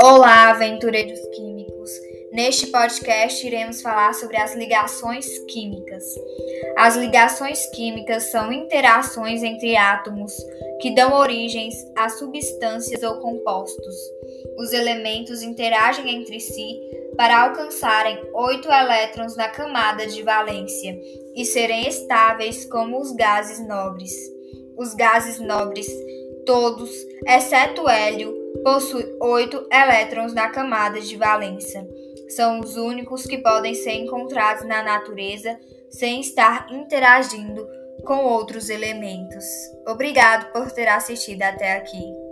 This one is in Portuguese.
Olá, aventureiros químicos! Neste podcast iremos falar sobre as ligações químicas. As ligações químicas são interações entre átomos que dão origem a substâncias ou compostos. Os elementos interagem entre si para alcançarem oito elétrons na camada de valência e serem estáveis como os gases nobres. Os gases nobres, todos, exceto hélio, possuem oito elétrons na camada de valência. São os únicos que podem ser encontrados na natureza sem estar interagindo com outros elementos. Obrigado por ter assistido até aqui.